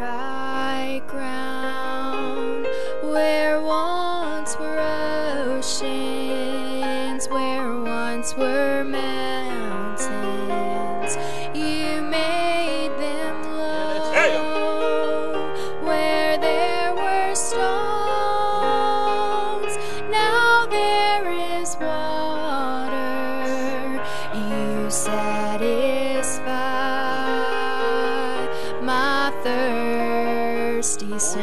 dry ground where once were oceans, where once were mountains. You made them low where there were stones. Now there is water. You satisfy my thirst thirsty soul.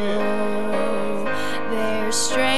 There's strength.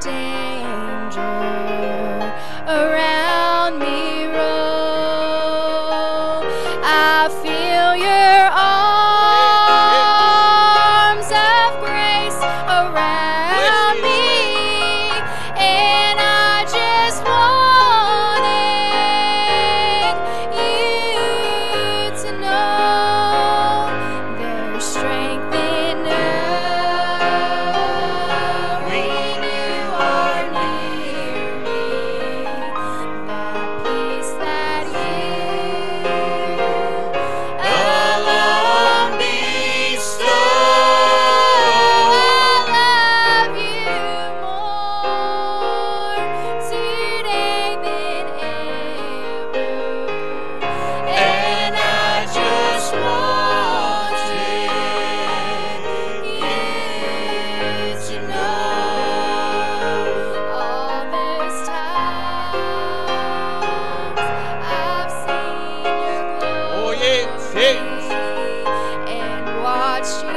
danger around. watch you.